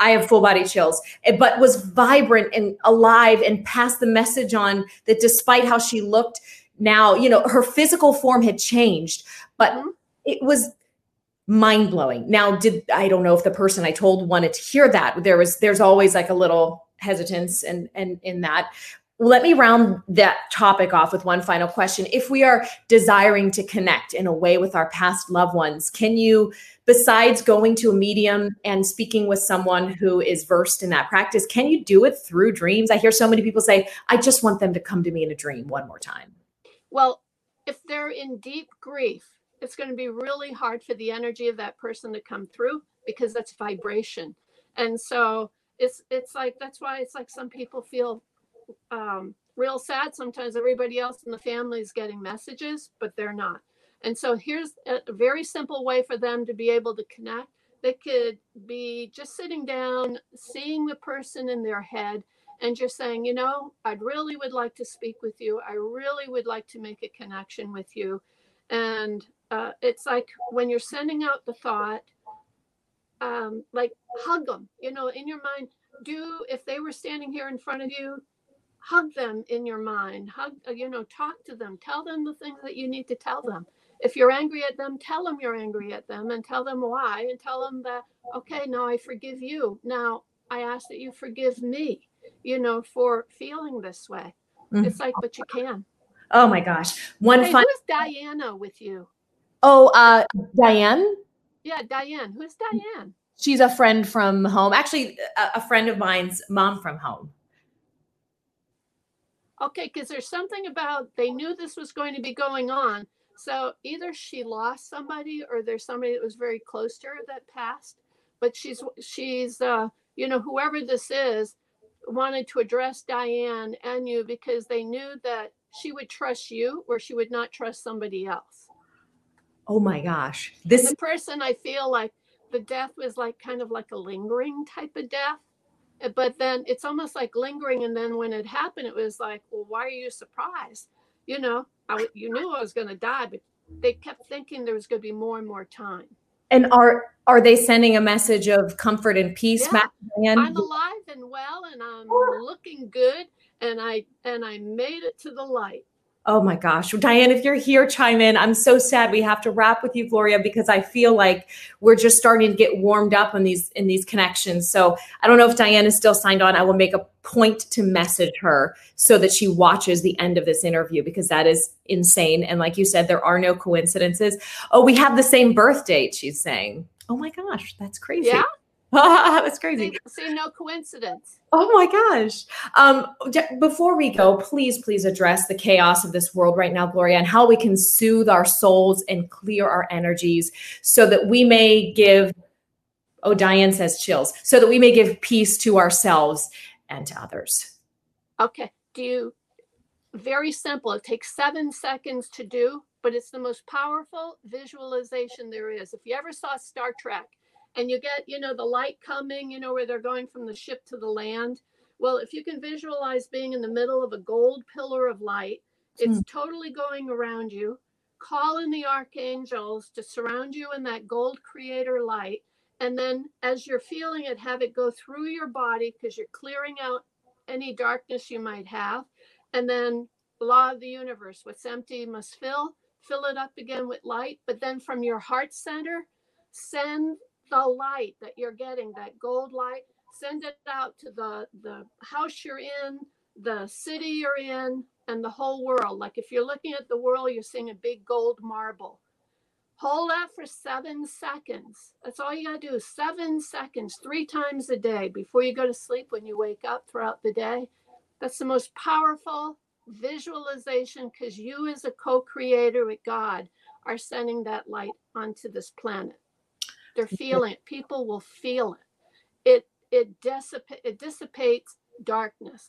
I have full body chills, eh, but was vibrant and alive and passed the message on that despite how she looked now, you know, her physical form had changed, but mm-hmm. it was mind blowing. Now, did I don't know if the person I told wanted to hear that. There was there's always like a little hesitance and and in that. Let me round that topic off with one final question. If we are desiring to connect in a way with our past loved ones, can you besides going to a medium and speaking with someone who is versed in that practice, can you do it through dreams? I hear so many people say, I just want them to come to me in a dream one more time. Well, if they're in deep grief, it's going to be really hard for the energy of that person to come through because that's vibration. And so it's it's like that's why it's like some people feel um, real sad sometimes everybody else in the family is getting messages but they're not and so here's a very simple way for them to be able to connect. They could be just sitting down, seeing the person in their head, and just saying, you know, I really would like to speak with you. I really would like to make a connection with you. And uh, it's like when you're sending out the thought, um, like hug them, you know, in your mind. Do if they were standing here in front of you, hug them in your mind. Hug, uh, you know, talk to them. Tell them the things that you need to tell them if you're angry at them, tell them you're angry at them and tell them why and tell them that, okay, now I forgive you. Now I ask that you forgive me, you know, for feeling this way. Mm-hmm. It's like, but you can. Oh my gosh. One hey, fun- Who's Diana with you? Oh, uh, Diane? Yeah, Diane. Who's Diane? She's a friend from home. Actually, a, a friend of mine's mom from home. Okay, because there's something about they knew this was going to be going on so either she lost somebody or there's somebody that was very close to her that passed. But she's she's uh, you know whoever this is wanted to address Diane and you because they knew that she would trust you or she would not trust somebody else. Oh my gosh. This the person I feel like the death was like kind of like a lingering type of death. Eh, but then it's almost like lingering. And then when it happened, it was like, well, why are you surprised? You know, I, you knew I was going to die, but they kept thinking there was going to be more and more time. And are are they sending a message of comfort and peace? Yeah. I'm alive and well, and I'm looking good, and I and I made it to the light. Oh my gosh. Diane, if you're here, chime in. I'm so sad we have to wrap with you, Gloria, because I feel like we're just starting to get warmed up in these in these connections. So I don't know if Diane is still signed on. I will make a point to message her so that she watches the end of this interview because that is insane. And like you said, there are no coincidences. Oh, we have the same birth date, she's saying. Oh my gosh, that's crazy. Yeah. *laughs* That's crazy. See, see, no coincidence. Oh my gosh. Um, before we go, please, please address the chaos of this world right now, Gloria, and how we can soothe our souls and clear our energies so that we may give, oh, Diane says chills, so that we may give peace to ourselves and to others. Okay. Do you, very simple. It takes seven seconds to do, but it's the most powerful visualization there is. If you ever saw Star Trek, and you get, you know, the light coming, you know, where they're going from the ship to the land. Well, if you can visualize being in the middle of a gold pillar of light, it's mm. totally going around you. Call in the archangels to surround you in that gold creator light. And then as you're feeling it, have it go through your body because you're clearing out any darkness you might have. And then law of the universe, what's empty must fill, fill it up again with light. But then from your heart center, send the light that you're getting, that gold light, send it out to the the house you're in, the city you're in, and the whole world. Like if you're looking at the world, you're seeing a big gold marble. Hold that for seven seconds. That's all you got to do seven seconds, three times a day before you go to sleep, when you wake up throughout the day. That's the most powerful visualization because you, as a co creator with God, are sending that light onto this planet. They're feeling it. People will feel it. It it dissipates it dissipates darkness.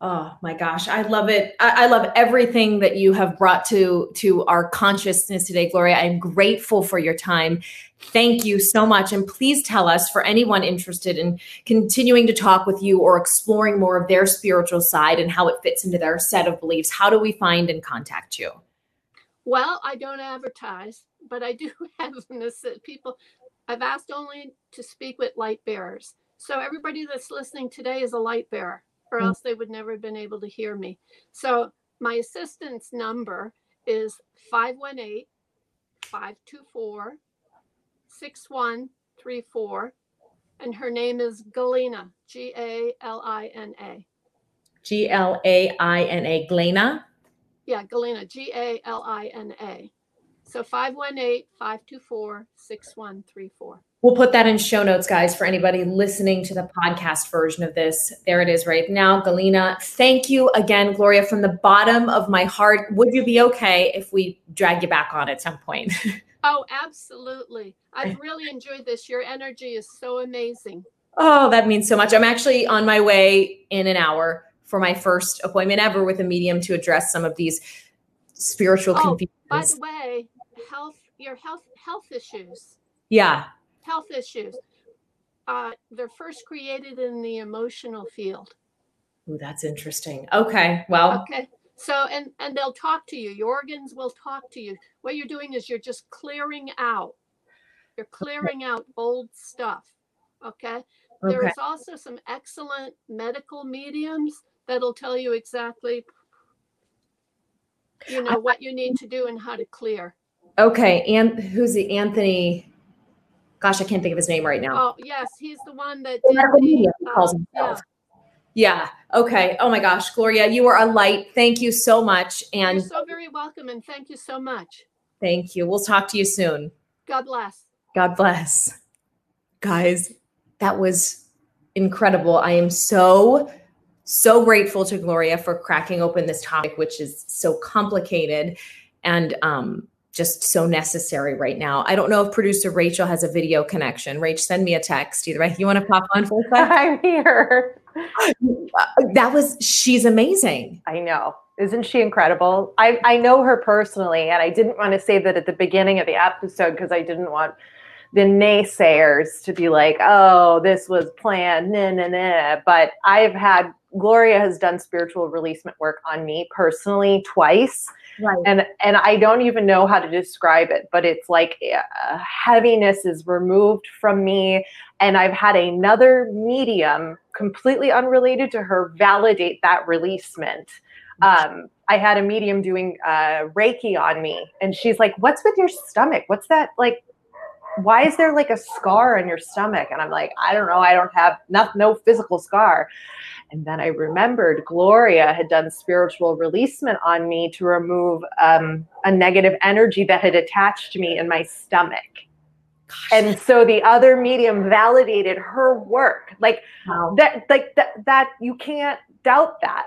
Oh my gosh, I love it. I, I, love everything that you have brought to to our consciousness today, Gloria. I'm grateful for your time. Thank you so much. And please tell us for anyone interested in continuing to talk with you or exploring more of their spiritual side and how it fits into their set of beliefs. How do we find and contact you? Well, I don't advertise, but I do *laughs* have this people. I've asked only to speak with light bearers. So everybody that's listening today is a light bearer or mm. else they would never have been able to hear me. So my assistant's number is 518 524 6134. And her name is Galina, G A L I N A. G L A I N A, Galina? Yeah, Galina, G A L I N A. So 518 524 6134. We'll put that in show notes, guys, for anybody listening to the podcast version of this. There it is right now. Galina, thank you again, Gloria, from the bottom of my heart. Would you be okay if we drag you back on at some point? *laughs* oh, absolutely. I've really enjoyed this. Your energy is so amazing. Oh, that means so much. I'm actually on my way in an hour for my first appointment ever with a medium to address some of these spiritual oh, confusions. By the way, health your health health issues. Yeah health issues. Uh, they're first created in the emotional field. Oh, that's interesting. Okay. Well. Okay. So and and they'll talk to you. Your organs will talk to you. What you're doing is you're just clearing out. You're clearing okay. out old stuff. Okay? okay. There is also some excellent medical mediums that'll tell you exactly you know what you need to do and how to clear. Okay. And who's the Anthony? gosh, I can't think of his name right now. Oh, yes, he's the one that did the, uh, calls himself. Yeah. yeah. Okay. Oh my gosh, Gloria, you are a light. Thank you so much. And you're so very welcome. And thank you so much. Thank you. We'll talk to you soon. God bless. God bless. Guys, that was incredible. I am so, so grateful to Gloria for cracking open this topic, which is so complicated. And um, just so necessary right now. I don't know if producer Rachel has a video connection. Rach, send me a text either way. You want to pop on for a second? *laughs* I'm here. *laughs* That was she's amazing. I know. Isn't she incredible? I, I know her personally, and I didn't want to say that at the beginning of the episode because I didn't want the naysayers to be like, oh, this was planned, nah, nah, nah. But I've had Gloria has done spiritual releasement work on me personally twice Right. And and I don't even know how to describe it, but it's like uh, heaviness is removed from me and I've had another medium completely unrelated to her validate that releasement. Um, I had a medium doing uh, Reiki on me, and she's like, "What's with your stomach? What's that like? Why is there like a scar on your stomach?" And I'm like, "I don't know. I don't have not, no physical scar." And then I remembered Gloria had done spiritual releasement on me to remove um, a negative energy that had attached to me in my stomach. Gosh. And so the other medium validated her work. Like wow. that, like that, that you can't doubt that.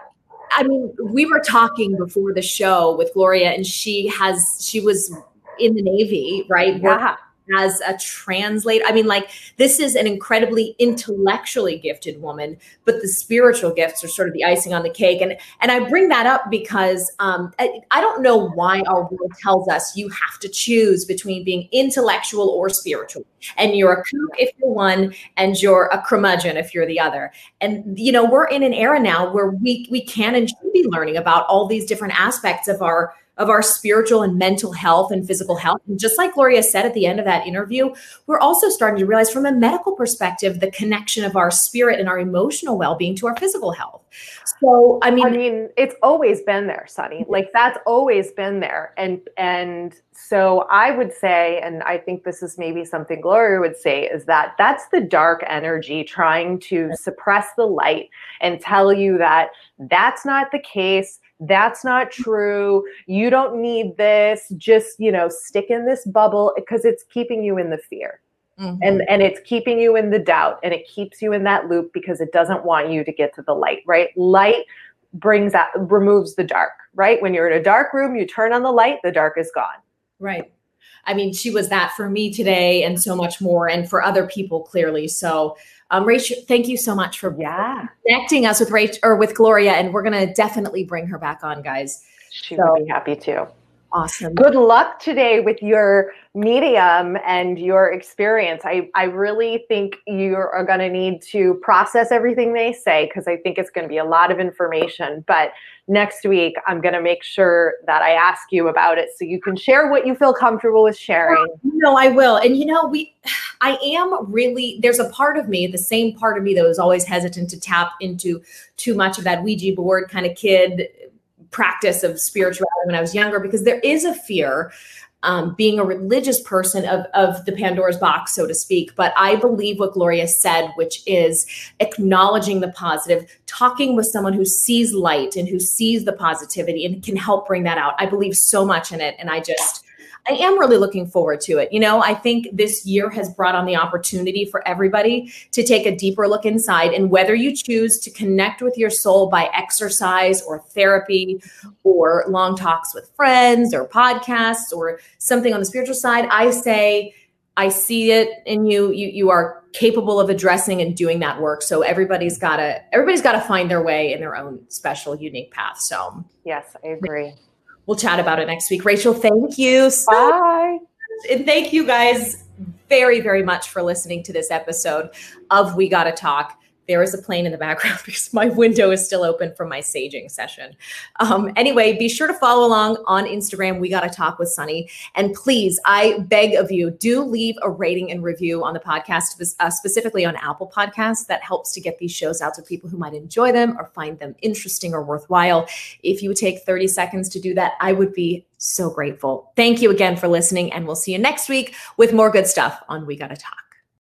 I mean, we were talking before the show with Gloria, and she has she was in the Navy, right? Yeah as a translator. I mean, like this is an incredibly intellectually gifted woman, but the spiritual gifts are sort of the icing on the cake. And and I bring that up because um, I, I don't know why our world tells us you have to choose between being intellectual or spiritual, and you're a kook if you're one, and you're a curmudgeon if you're the other. And you know, we're in an era now where we we can and should be learning about all these different aspects of our of our spiritual and mental health and physical health. And just like Gloria said at the end of that interview, we're also starting to realize from a medical perspective the connection of our spirit and our emotional well-being to our physical health. So, I mean, I mean, it's always been there, Sunny. Like that's always been there. And and so I would say, and I think this is maybe something Gloria would say, is that that's the dark energy trying to suppress the light and tell you that that's not the case that's not true. You don't need this. Just you know stick in this bubble because it's keeping you in the fear. Mm-hmm. and and it's keeping you in the doubt and it keeps you in that loop because it doesn't want you to get to the light right? Light brings that removes the dark right? When you're in a dark room you turn on the light the dark is gone. Right. I mean she was that for me today and so much more and for other people clearly. So um, Rachel, thank you so much for yeah. connecting us with Rachel or with Gloria, and we're going to definitely bring her back on, guys. She so, would be happy to. Awesome. Good luck today with your medium and your experience. I, I really think you are going to need to process everything they say because I think it's going to be a lot of information. But next week, I'm going to make sure that I ask you about it so you can share what you feel comfortable with sharing. No, I will. And you know, we, I am really, there's a part of me, the same part of me that was always hesitant to tap into too much of that Ouija board kind of kid practice of spirituality when I was younger because there is a fear um, being a religious person of, of the Pandora's box, so to speak. But I believe what Gloria said, which is acknowledging the positive, talking with someone who sees light and who sees the positivity and can help bring that out. I believe so much in it. And I just, I am really looking forward to it. You know, I think this year has brought on the opportunity for everybody to take a deeper look inside. And whether you choose to connect with your soul by exercise or therapy or long talks with friends or podcasts or something on the spiritual side, I say, I see it in you. You you are capable of addressing and doing that work. So everybody's gotta everybody's gotta find their way in their own special, unique path. So yes, I agree we'll chat about it next week. Rachel, thank you. So Bye. And thank you guys very, very much for listening to this episode of We Gotta Talk there is a plane in the background *laughs* because my window is still open from my saging session. Um, anyway, be sure to follow along on Instagram. We got to talk with Sunny. And please, I beg of you, do leave a rating and review on the podcast, uh, specifically on Apple Podcasts. That helps to get these shows out to people who might enjoy them or find them interesting or worthwhile. If you would take 30 seconds to do that, I would be so grateful. Thank you again for listening, and we'll see you next week with more good stuff on We Gotta Talk.